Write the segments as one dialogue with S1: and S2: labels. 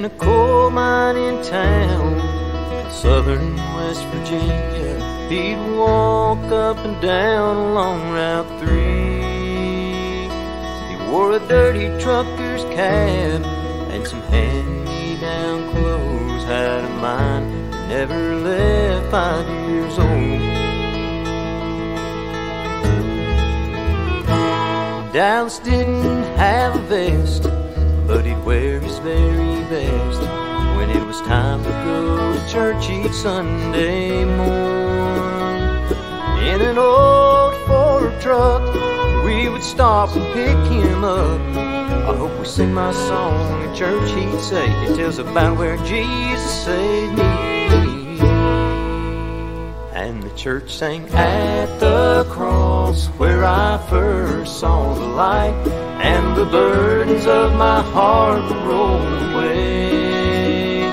S1: in a coal mine in town, southern West Virginia. He'd walk up and down along Route 3. He wore a dirty trucker's cap and some hand-me-down clothes. Had a mind that never left five years old. Dallas didn't have a vest, but he'd wear his very best when it was time to go to church each Sunday morn. In an old Ford truck, we would stop and pick him up. I hope we sing my song in church, he'd say. It tells about where Jesus saved me. And the church sang at the cross where I first saw the light, and the burdens of my heart would roll away.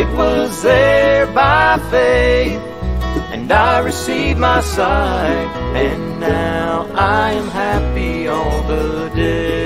S1: It was there by faith, and I received my sight, and now I am happy all the day.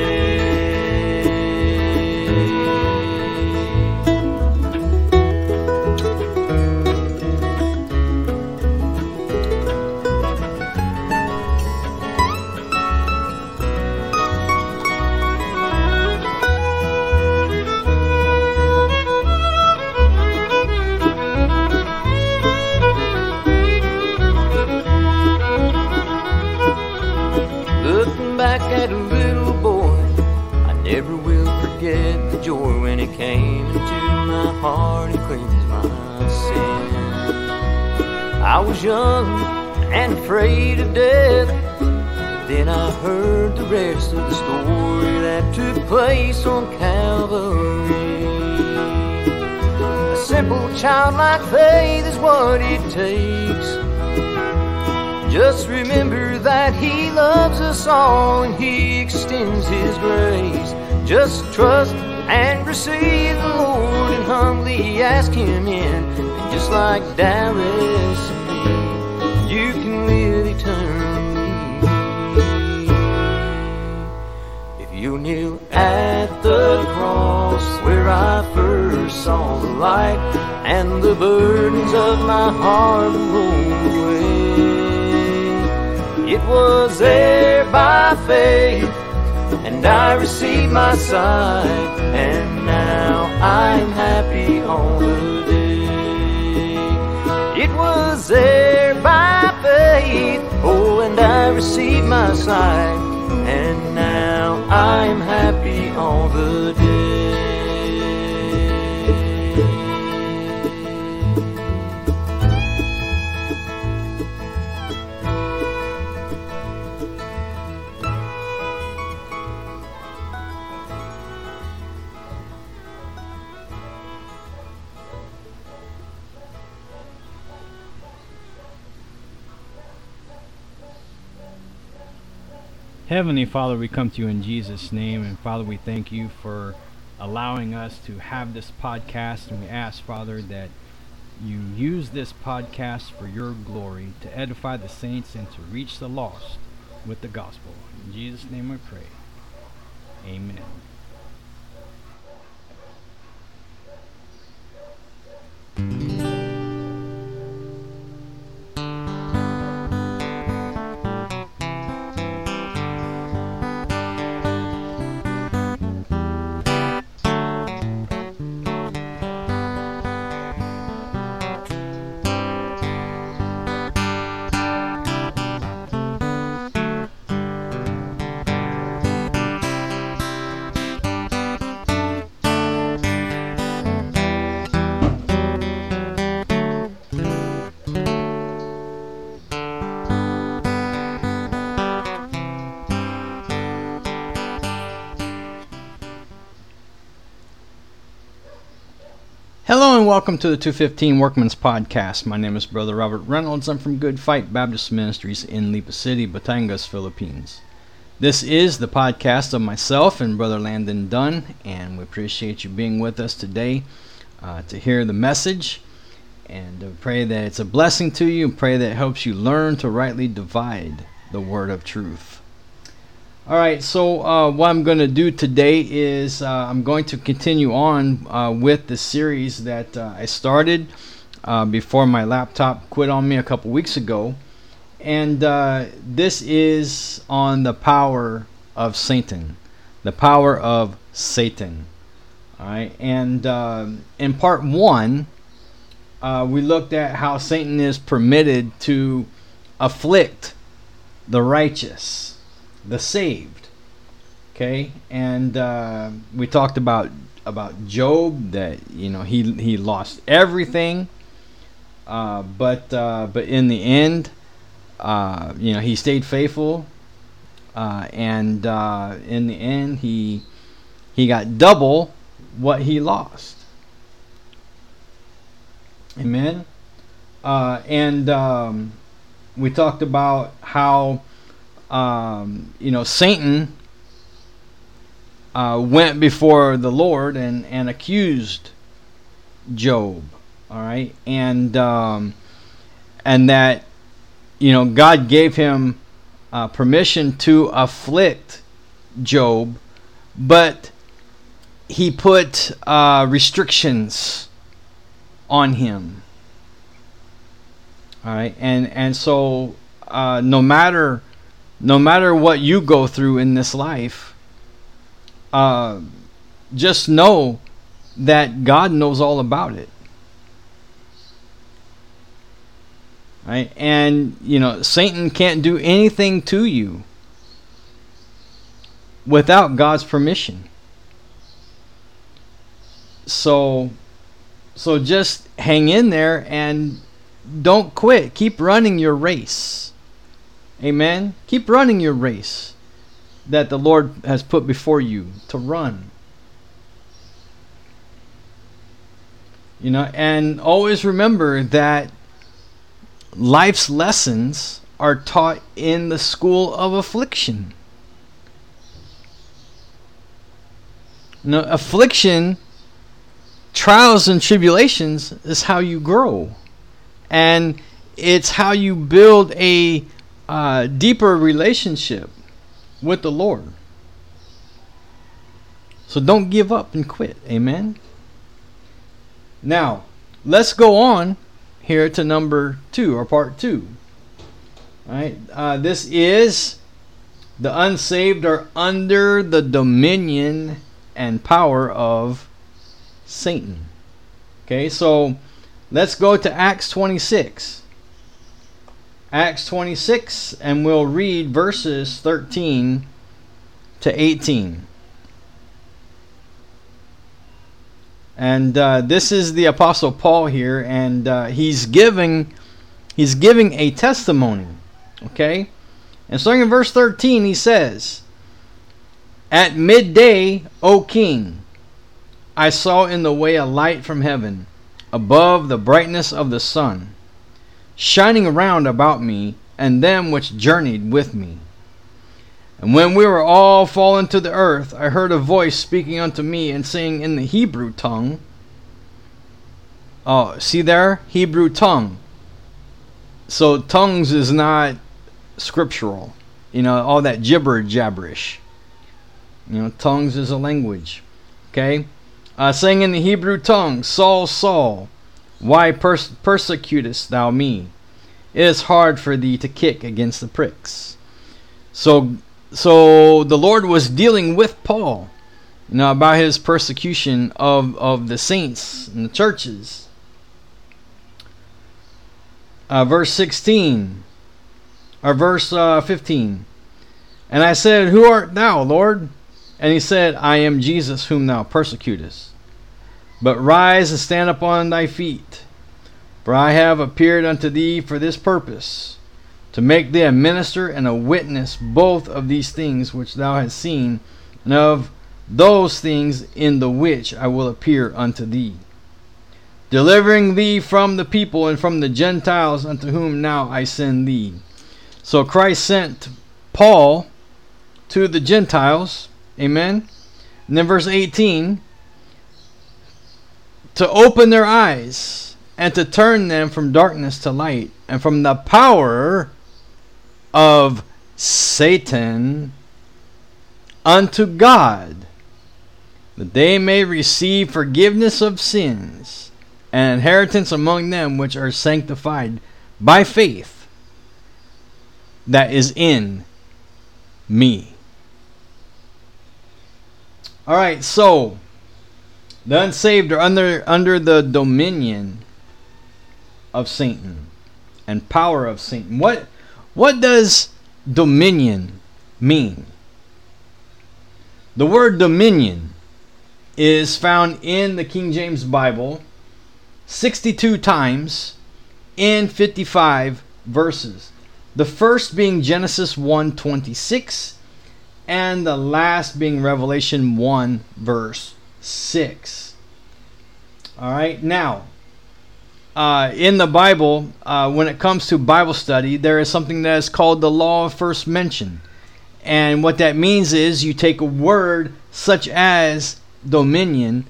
S1: I was young and afraid of death. Then I heard the rest of the story that took place on Calvary. A simple childlike faith is what it takes. Just remember that He loves us all and He extends His grace. Just trust and receive the Lord and humbly ask Him in. And just like me, live eternally. If you knew at the cross where I first saw the light and the burdens of my heart rolled away. It was there by faith, and I received my sight, and now I'm happy all the day. It was there faith, oh, and I received my sight, and now I'm happy all the day.
S2: Heavenly Father, we come to you in Jesus' name, and Father, we thank you for allowing us to have this podcast, and we ask, Father, that you use this podcast for your glory to edify the saints and to reach the lost with the gospel. In Jesus' name we pray. Amen. And welcome to the 215 Workman's Podcast. My name is Brother Robert Reynolds. I'm from Good Fight Baptist Ministries in Lipa City, Batangas, Philippines. This is the podcast of myself and Brother Landon Dunn, and we appreciate you being with us today uh, to hear the message. And uh, pray that it's a blessing to you and pray that it helps you learn to rightly divide the word of truth. All right, so uh, what I'm going to do today is uh, I'm going to continue on uh, with the series that uh, I started uh, before my laptop quit on me a couple weeks ago. And uh, this is on the power of Satan. The power of Satan. All right, and in part one, we looked at how Satan is permitted to afflict the righteous, the saved. Okay, and uh, we talked about about Job that you know he he lost everything, uh, but uh, but in the end, uh, you know he stayed faithful, uh, and uh, in the end he he got double what he lost. Amen. and um, we talked about how um, you know Satan uh, went before the Lord and and accused Job. All right, and um, and that you know God gave him uh, permission to afflict Job, but he put uh, restrictions on him all right, and and so uh, no matter no matter what you go through in this life, uh, just know that God knows all about it. Right? And you know, Satan can't do anything to you without God's permission. So so just hang in there and don't quit. Keep running your race. Amen. Keep running your race that the Lord has put before you to run. You know, and always remember that life's lessons are taught in the school of affliction. Know, affliction, trials, and tribulations is how you grow and it's how you build a uh, deeper relationship with the Lord. So don't give up and quit. Amen. Now, let's go on here to number two or part two. All right. Uh, this is the unsaved are under the dominion and power of Satan. Okay, so Let's go to Acts 26. Acts 26, and we'll read verses 13 to 18. And uh, this is the Apostle Paul here, and uh, he's giving he's giving a testimony. Okay, and starting in verse 13, he says, "At midday, O King, I saw in the way a light from heaven." above the brightness of the sun, shining around about me and them which journeyed with me. And when we were all fallen to the earth, I heard a voice speaking unto me and saying in the Hebrew tongue, Oh, see there? Hebrew tongue. So tongues is not scriptural. You know, all that gibber jabberish. You know, tongues is a language. Okay? uh, saying in the Hebrew tongue, Saul, Saul, why pers- persecutest thou me? It is hard for thee to kick against the pricks. So, so the Lord was dealing with Paul, you know, about his persecution of, of the saints and the churches. Uh, verse 16, or verse uh, 15. And I said, Who art thou, Lord? And he said, I am Jesus whom thou persecutest. But rise and stand upon thy feet, for I have appeared unto thee for this purpose, to make thee a minister and a witness both of these things which thou hast seen, and of those things in the which I will appear unto thee, delivering thee from the people and from the Gentiles unto whom now I send thee. So Christ sent Paul to the Gentiles Amen. And then verse 18 to open their eyes and to turn them from darkness to light and from the power of Satan unto God, that they may receive forgiveness of sins and inheritance among them which are sanctified by faith that is in me. All right, so the unsaved are under under the dominion of Satan and power of Satan. What what does dominion mean? The word dominion is found in the King James Bible 62 times in 55 verses. The first being Genesis 1:26 and the last being Revelation 1 verse 6. All right, now uh, in the Bible, uh, when it comes to Bible study, there is something that is called the law of first mention. And what that means is you take a word such as dominion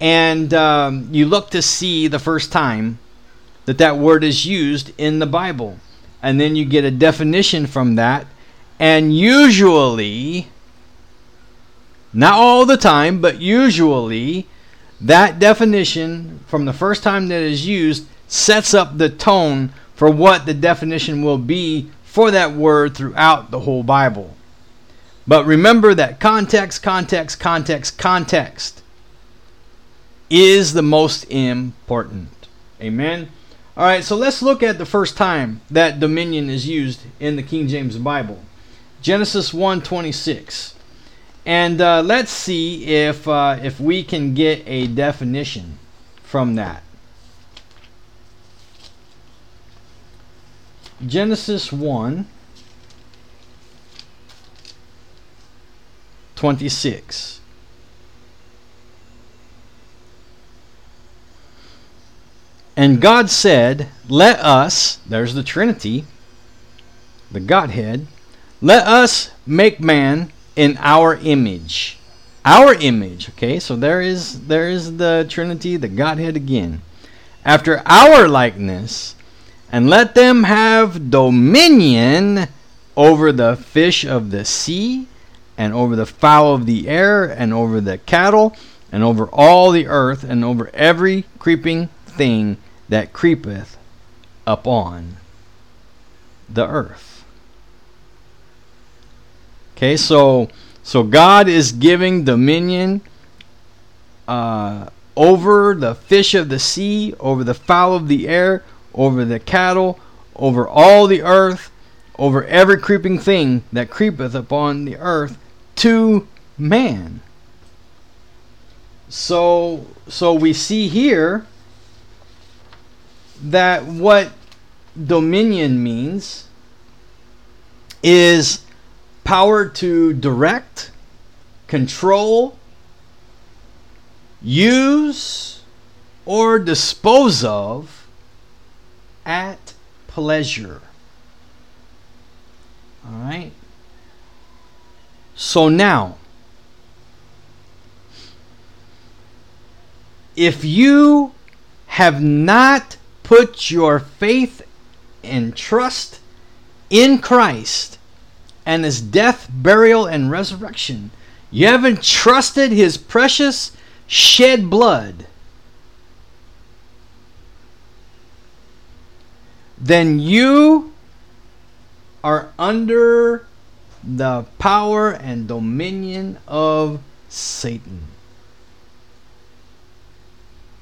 S2: and um, you look to see the first time that that word is used in the Bible. And then you get a definition from that. And usually, not all the time, but usually, that definition from the first time that is used sets up the tone for what the definition will be for that word throughout the whole Bible. But remember that context, context, context, context is the most important. Amen. All right, so let's look at the first time that dominion is used in the King James Bible. Genesis 1:26. And uh, let's see if uh, if we can get a definition from that. Genesis 1 26. And God said, Let us, there's the Trinity, the Godhead, let us make man in our image. Our image, okay? So there is there is the Trinity, the Godhead again. After our likeness, and let them have dominion over the fish of the sea, and over the fowl of the air, and over the cattle, and over all the earth, and over every creeping thing that creepeth upon the earth. Okay, so so God is giving dominion uh, over the fish of the sea, over the fowl of the air, over the cattle, over all the earth, over every creeping thing that creepeth upon the earth to man. So so we see here that what dominion means is power to direct, control, use, or dispose of at pleasure. All right? So now, if you have not put your faith and trust in Christ and his death, burial, and resurrection, you haven't trusted his precious shed blood, then you are under the power and dominion of Satan.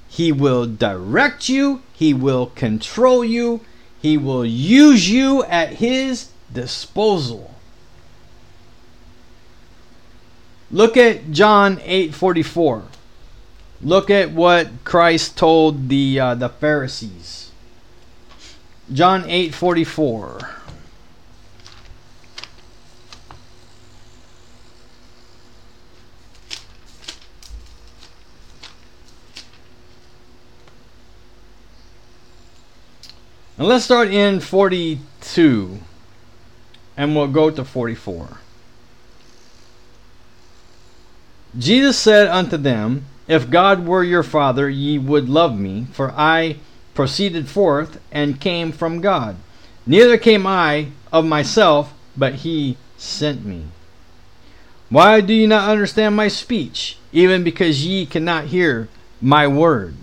S2: He will direct you, he will control you, he will use you at his disposal. Look at John 8:44. Look at what Christ told the uh, the Pharisees. John 8:44. And let's start in 42 and we'll go to 44. Jesus said unto them, If God were your Father, ye would love me, for I proceeded forth and came from God. Neither came I of myself, but he sent me. Why do ye not understand my speech, even because ye cannot hear my word?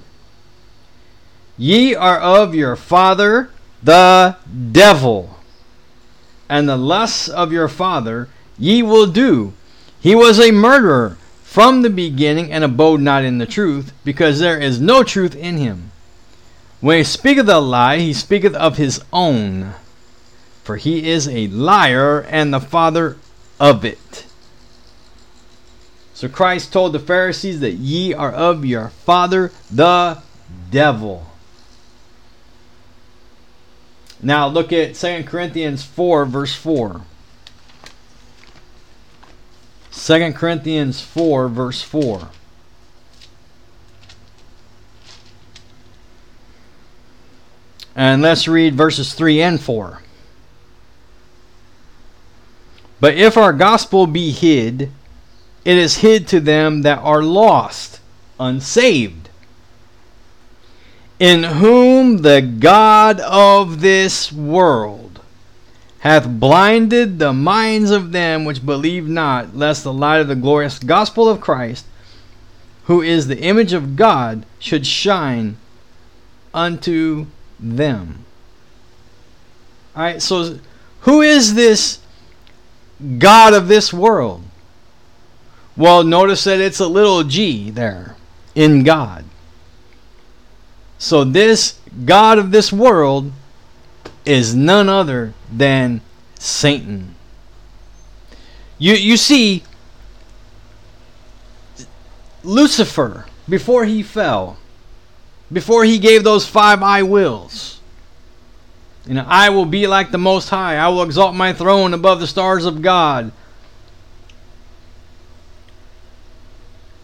S2: Ye are of your father the devil, and the lusts of your father ye will do. He was a murderer from the beginning and abode not in the truth, because there is no truth in him. When he speaketh a lie, he speaketh of his own, for he is a liar and the father of it. So Christ told the Pharisees that ye are of your father the devil. Now look at 2 Corinthians 4, verse 4. 2 Corinthians 4, verse 4. And let's read verses 3 and 4. But if our gospel be hid, it is hid to them that are lost, unsaved, in whom the God of this world hath blinded the minds of them which believe not, lest the light of the glorious gospel of Christ, who is the image of God, should shine unto them. All right, so who is this God of this world? Well, notice that it's a little g there in God. So this God of this world is none other than Satan. You you see Lucifer before he fell, before he gave those five I wills. You know, I will be like the Most High. I will exalt my throne above the stars of God.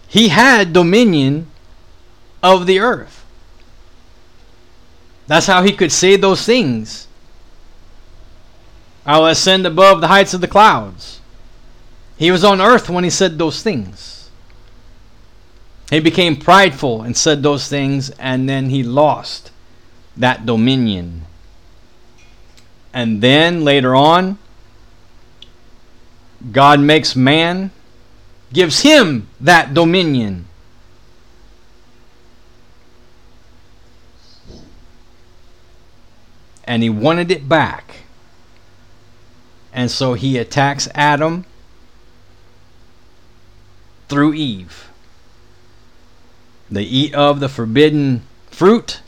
S2: He had dominion of the earth. That's how he could say those things. I will ascend above the heights of the clouds. He was on earth when he said those things. He became prideful and said those things, and then he lost that dominion. And then later on, God makes man gives him that dominion. And he wanted it back. And so he attacks Adam through Eve. They eat of the forbidden fruit.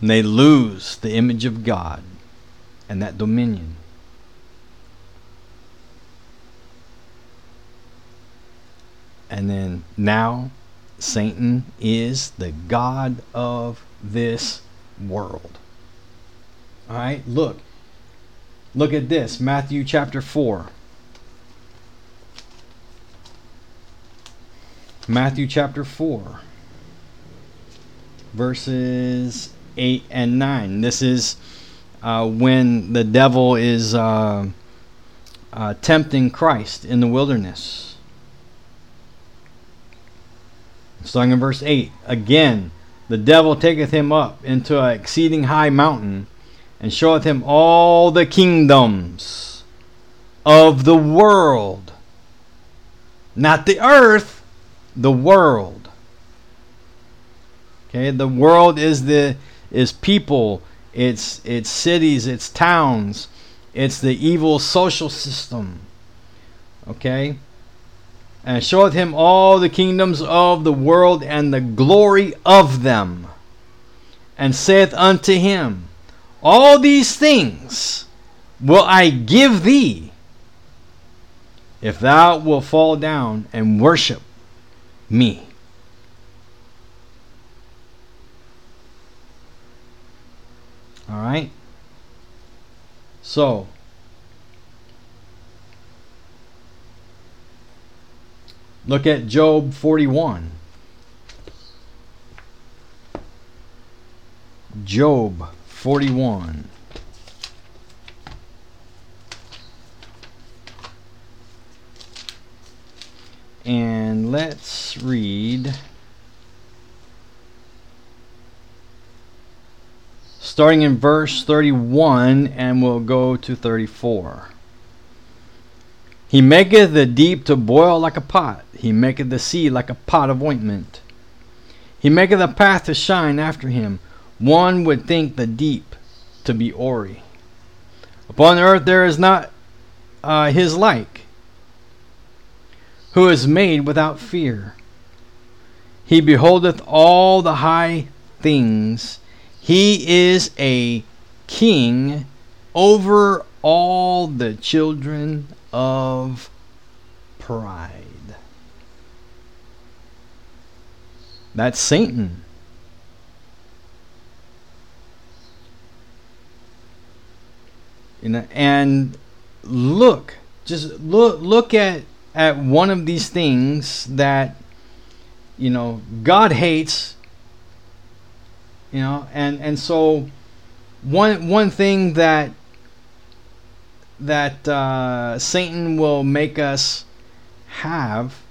S2: And they lose the image of God and that dominion. And then now, Satan is the God of this world. All right, look. Look at this Matthew chapter 4. Matthew chapter 4, verses 8 and 9. This is uh, when the devil is uh, uh, tempting Christ in the wilderness. Starting in verse 8. Again, the devil taketh him up into an exceeding high mountain, and showeth him all the kingdoms of the world. Not the earth, the world. Okay, the world is the is people, it's it's cities, it's towns, it's the evil social system. Okay? and showeth him all the kingdoms of the world and the glory of them, and saith unto him, All these things will I give thee, if thou wilt fall down and worship me. All right? So, Look at Job 41. Job 41. And let's read starting in verse 31 and we'll go to 34. He maketh the deep to boil like a pot. He maketh the sea like a pot of ointment. He maketh a path to shine after him. One would think the deep to be hoary. Upon earth there is not uh, his like, who is made without fear. He beholdeth all the high things. He is a king over all the children of pride. That's Satan. You know, and look, just look look at at one of these things that you know God hates. You know, and and so one one thing that that uh, Satan will make us have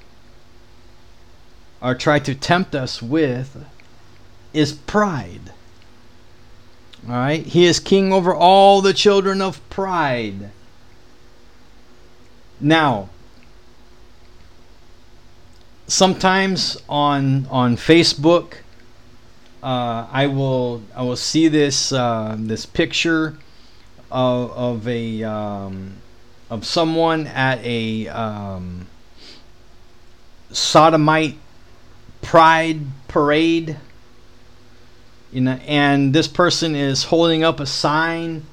S2: or try to tempt us with is pride. All right? He is king over all the children of pride. Now, sometimes on on Facebook, uh, I will I will see this uh, this picture of, of a um, of someone at a um, sodomite pride parade you know and this person is holding up a sign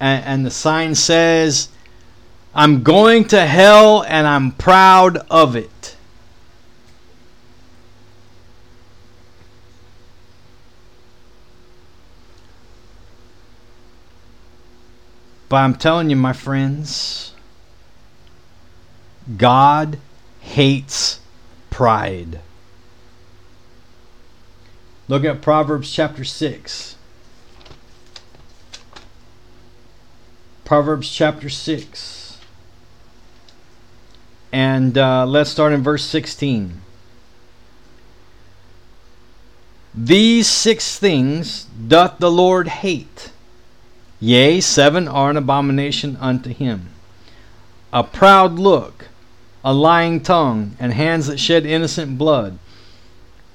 S2: and, and the sign says i'm going to hell and i'm proud of it. But i'm telling you my friends god hates pride Look at Proverbs chapter 6. Proverbs chapter 6. And uh, let's start in verse 16. These six things doth the Lord hate. Yea, seven are an abomination unto him a proud look, a lying tongue, and hands that shed innocent blood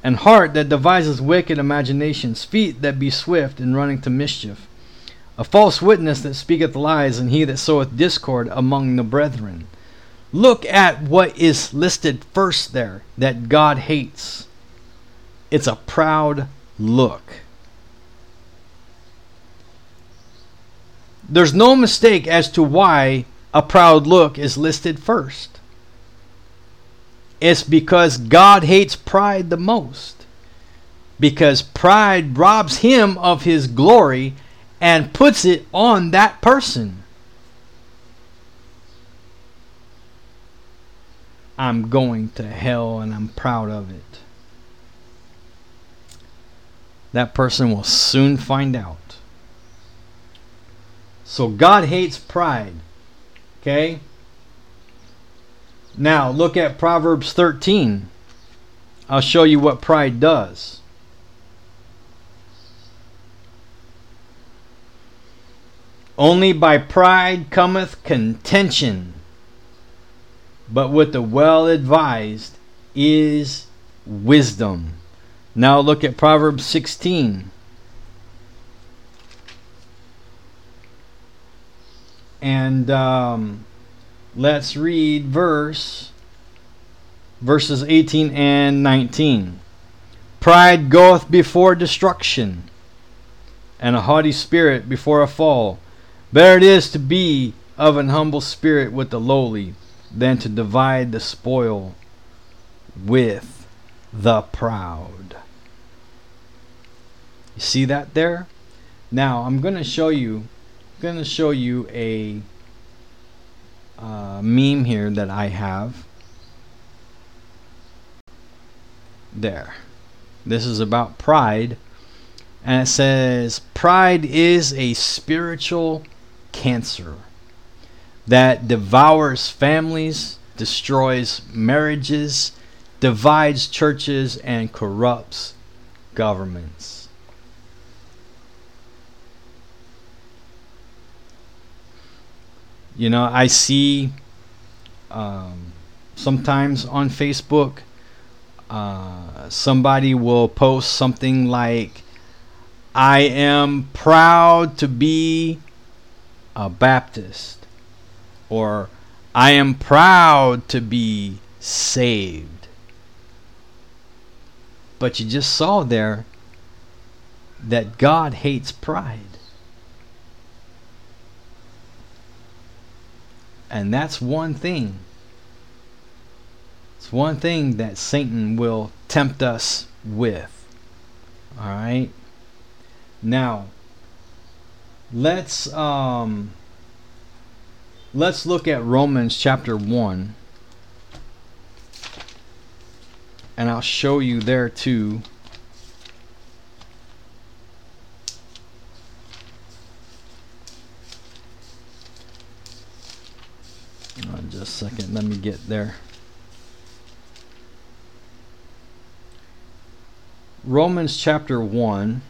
S2: and heart that devises wicked imaginations, feet that be swift in running to mischief, a false witness that speaketh lies, and he that soweth discord among the brethren. Look at what is listed first there that God hates. It's a proud look. There's no mistake as to why a proud look is listed first. It's because God hates pride the most. Because pride robs him of his glory and puts it on that person. I'm going to hell and I'm proud of it. That person will soon find out. So God hates pride. Okay? Now, look at Proverbs 13. I'll show you what pride does. Only by pride cometh contention, but with the well advised is wisdom. Now look at Proverbs 16. And um, Let's read verse verses 18 and 19. Pride goeth before destruction, and a haughty spirit before a fall. Better it is to be of an humble spirit with the lowly than to divide the spoil with the proud. You see that there? Now I'm going to show you I'm going to show you a uh, meme here that I have. There. This is about pride. And it says, Pride is a spiritual cancer that devours families, destroys marriages, divides churches, and corrupts governments. You know, I see um, sometimes on Facebook, uh, somebody will post something like, I am proud to be a Baptist, or I am proud to be saved. But you just saw there that God hates pride. And that's one thing. It's one thing that Satan will tempt us with. All right. Now, let's um let's look at Romans chapter 1. And I'll show you there too. Let me get there. Romans chapter 1.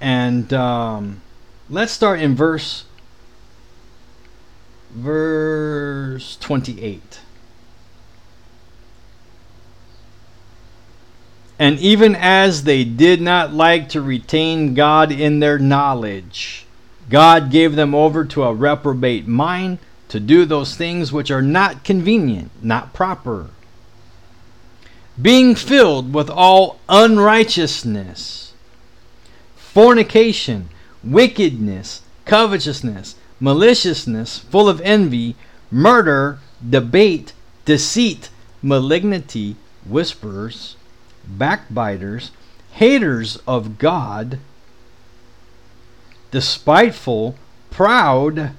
S2: And um, let's start in verse verse 28. And even as they did not like to retain God in their knowledge, God gave them over to a reprobate mind to do those things which are not convenient, not proper, being filled with all unrighteousness, fornication, wickedness, covetousness, maliciousness, full of envy, murder, debate, deceit, malignity, whisperers, backbiters, haters of God, despiteful, proud,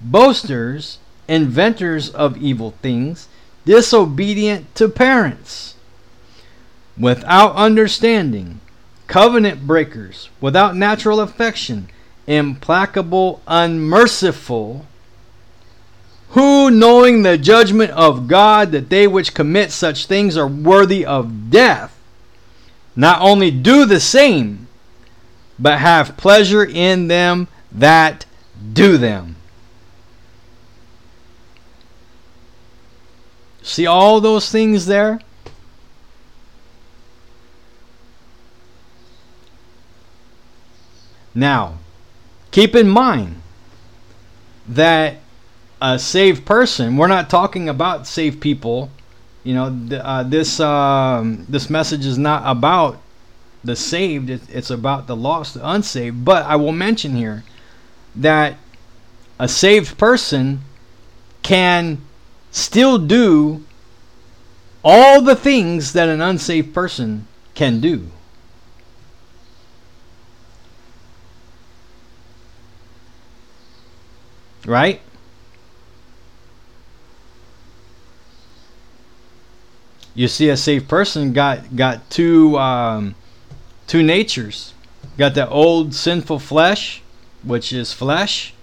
S2: boasters, inventors of evil things, disobedient to parents, without understanding, covenant breakers, without natural affection, implacable, unmerciful, who, knowing the judgment of God, that they which commit such things are worthy of death, not only do the same, but have pleasure in them that do them. See all those things there? Now, keep in mind that a saved person, we're not talking about saved people. You know, uh, this um, this message is not about the saved, it's about the lost, the unsaved. But I will mention here that a saved person can still do all the things that an unsaved person can do. Right? You see, a saved person got got two um, two natures. Got the old sinful flesh, which is flesh,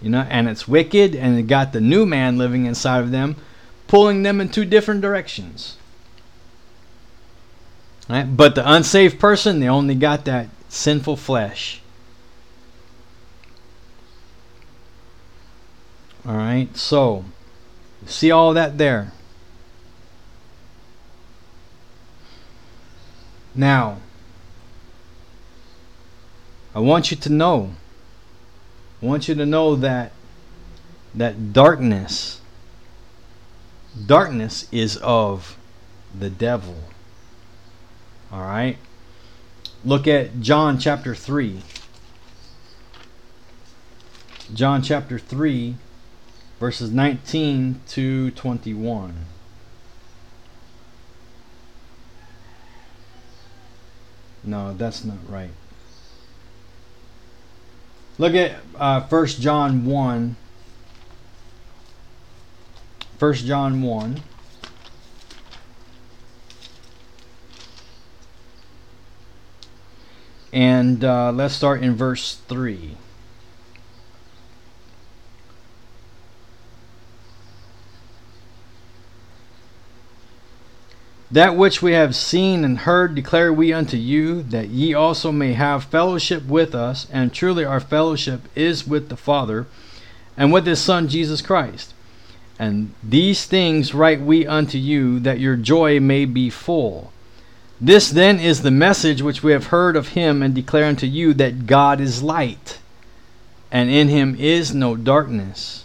S2: you know, and it's wicked, and it got the new man living inside of them, pulling them in two different directions. Right? But the unsaved person, they only got that sinful flesh. All right, so see all that there. Now, I want you to know. I want you to know that that darkness darkness is of the devil. All right? Look at John chapter 3. John chapter 3 verses 19 to 21. No, that's not right. Look at uh, 1 John 1. 1 John 1. And uh, let's start in verse 3. That which we have seen and heard declare we unto you, that ye also may have fellowship with us, and truly our fellowship is with the Father, and with his Son Jesus Christ. And these things write we unto you, that your joy may be full. This then is the message which we have heard of him and declare unto you that God is light, and in him is no darkness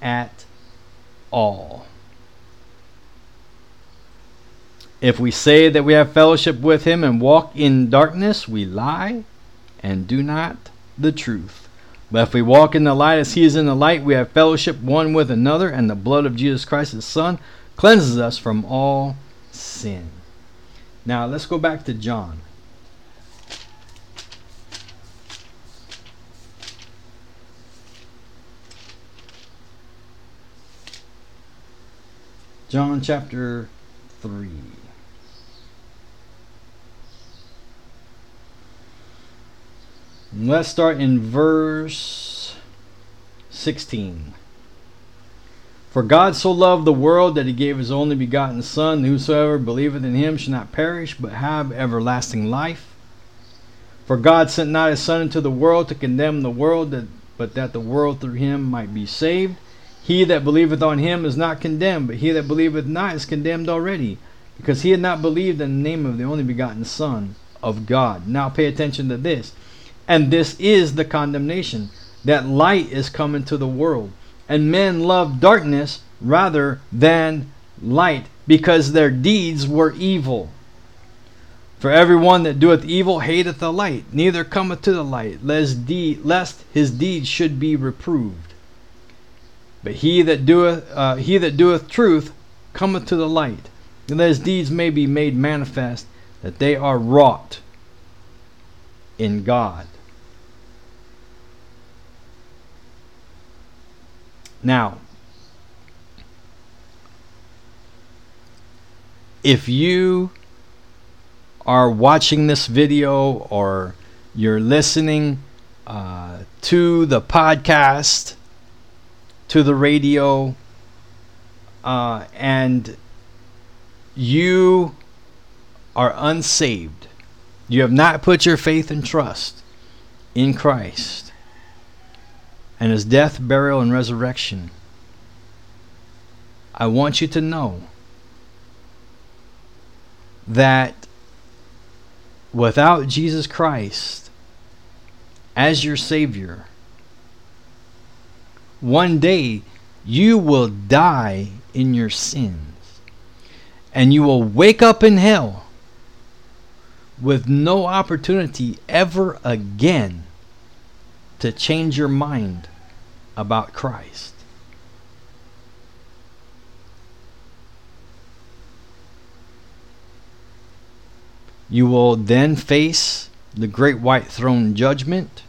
S2: at all. If we say that we have fellowship with him and walk in darkness, we lie and do not the truth. But if we walk in the light as he is in the light, we have fellowship one with another, and the blood of Jesus Christ, his Son, cleanses us from all sin. Now let's go back to John. John chapter 3. Let's start in verse 16. For God so loved the world that he gave his only begotten Son, whosoever believeth in him shall not perish, but have everlasting life. For God sent not his Son into the world to condemn the world, but that the world through him might be saved. He that believeth on him is not condemned, but he that believeth not is condemned already, because he had not believed in the name of the only begotten Son of God. Now pay attention to this. And this is the condemnation that light is come into the world, and men love darkness rather than light, because their deeds were evil. For every one that doeth evil hateth the light, neither cometh to the light, lest, de- lest his deeds should be reproved. But he that doeth uh, he that doeth truth cometh to the light, that his deeds may be made manifest that they are wrought in God. Now, if you are watching this video or you're listening uh, to the podcast, to the radio, uh, and you are unsaved, you have not put your faith and trust in Christ and his death, burial, and resurrection, I want you to know that without Jesus Christ as your Savior, one day you will die in your sins and you will wake up in hell with no opportunity ever again to change your mind about Christ. You will then face the great white throne judgment,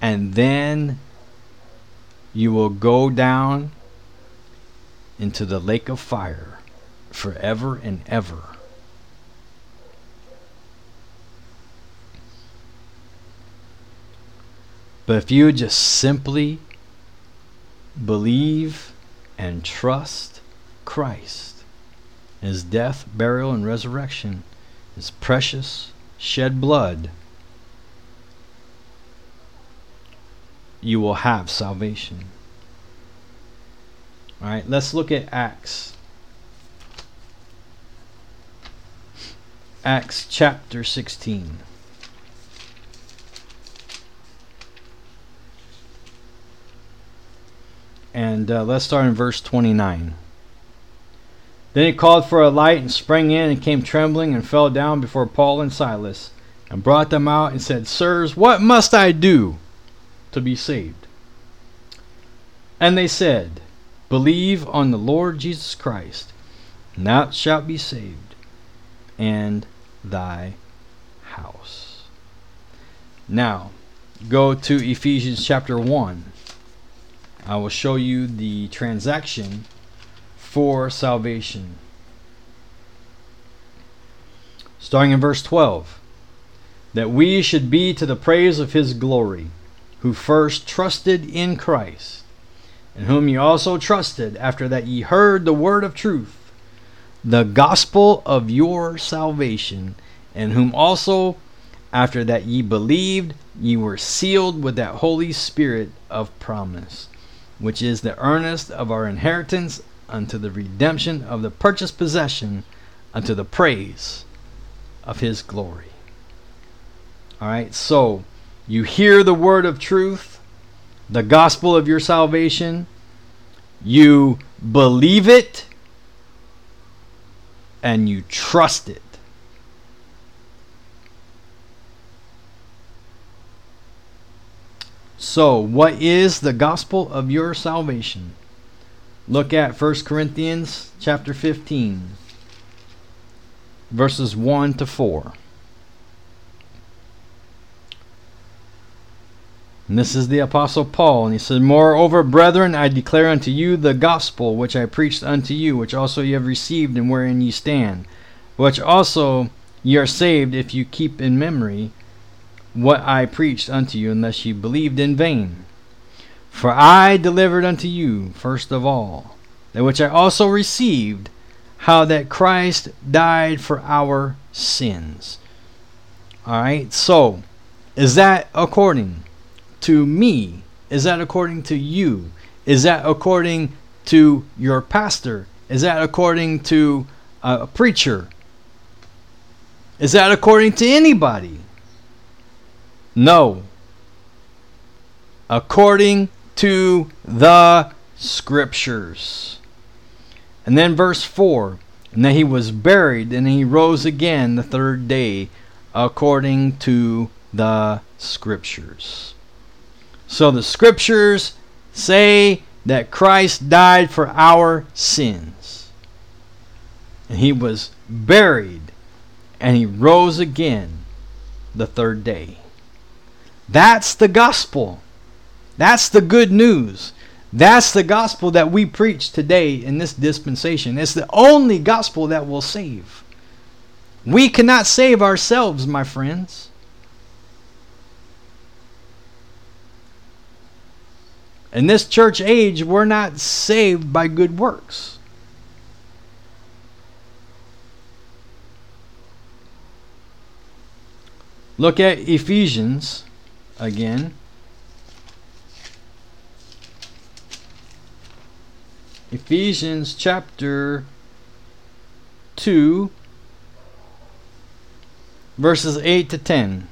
S2: and then you will go down into the lake of fire forever and ever. But if you just simply believe and trust Christ, his death, burial, and resurrection, his precious shed blood, you will have salvation. All right, let's look at Acts. Acts chapter 16. And uh, let's start in verse 29. Then he called for a light and sprang in and came trembling and fell down before Paul and Silas and brought them out and said, Sirs, what must I do to be saved? And they said, Believe on the Lord Jesus Christ, and thou shalt be saved, and thy house. Now, go to Ephesians chapter 1. I will show you the transaction for salvation. Starting in verse 12 that we should be to the praise of his glory, who first trusted in Christ, in whom ye also trusted after that ye heard the word of truth, the gospel of your salvation, in whom also after that ye believed, ye were sealed with that Holy Spirit of promise, which is the earnest of our inheritance unto the redemption of the purchased possession unto the praise of his glory. All right, so you hear the word of truth, the gospel of your salvation, you believe it, and you trust it. So, what is the gospel of your salvation? Look at 1 Corinthians chapter 15 verses 1 to 4. And this is the Apostle Paul, and he said, Moreover, brethren, I declare unto you the gospel which I preached unto you, which also ye have received, and wherein ye stand, which also ye are saved, if you keep in memory what I preached unto you, unless ye believed in vain. For I delivered unto you, first of all, that which I also received, how that Christ died for our sins. All right, so is that according to me? Is that according to you? Is that according to your pastor? Is that according to a preacher? Is that according to anybody? No. According to the scriptures. And then verse 4 And then he was buried, and he rose again the third day, according to the Scriptures. So the Scriptures say that Christ died for our sins. And he was buried, and he rose again the third day. That's the gospel. That's the good news. That's the gospel that we preach today in this dispensation. It's the only gospel that will save. We cannot save ourselves, my friends. In this church age, we're not saved by good works. Look at Ephesians again. Ephesians chapter 2, verses 8 to 10.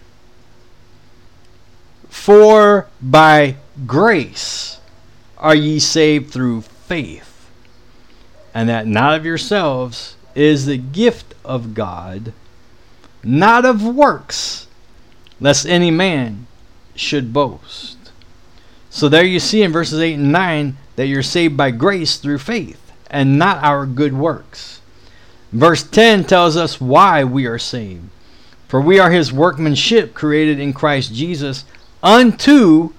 S2: For by grace are ye saved through faith, and that not of yourselves is the gift of God, not of works, lest any man should boast. So there you see in verses 8 and 9 that you're saved by grace through faith and not our good works. Verse 10 tells us why we are saved. For we are his workmanship created in Christ Jesus unto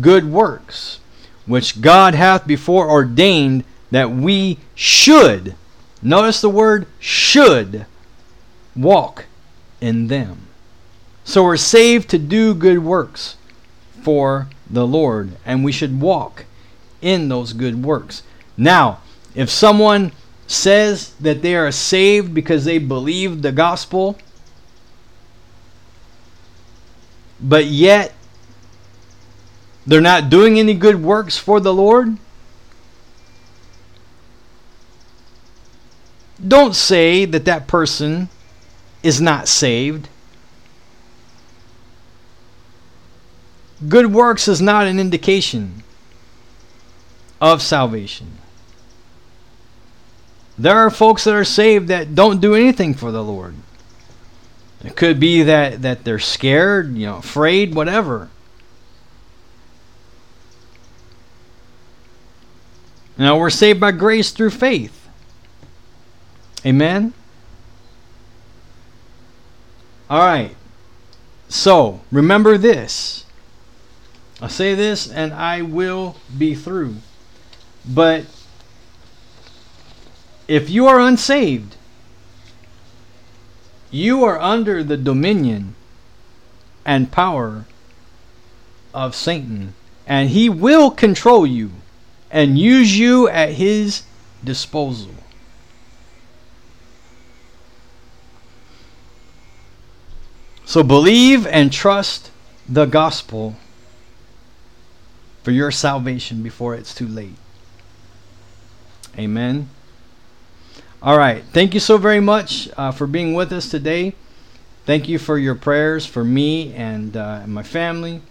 S2: good works, which God hath before ordained that we should, notice the word should, walk in them. So we're saved to do good works for the Lord, and we should walk in those good works. Now, if someone says that they are saved because they believe the gospel, but yet they're not doing any good works for the Lord, don't say that that person is not saved. Good works is not an indication of salvation. There are folks that are saved that don't do anything for the Lord. It could be that, that they're scared, you know, afraid, whatever. Now we're saved by grace through faith. Amen. All right. So, remember this. I say this and I will be through. But if you are unsaved, you are under the dominion and power of Satan, and he will control you and use you at his disposal. So believe and trust the gospel for your salvation before it's too late. Amen. All right. Thank you so very much uh, for being with us today. Thank you for your prayers for me and, uh, my family,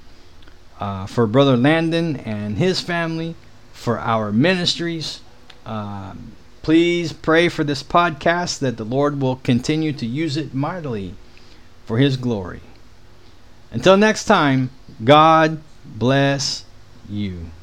S2: uh, for Brother Landon and his family, for our ministries. Um, please pray for this podcast that the Lord will continue to use it mightily for His glory. Until next time, God bless you.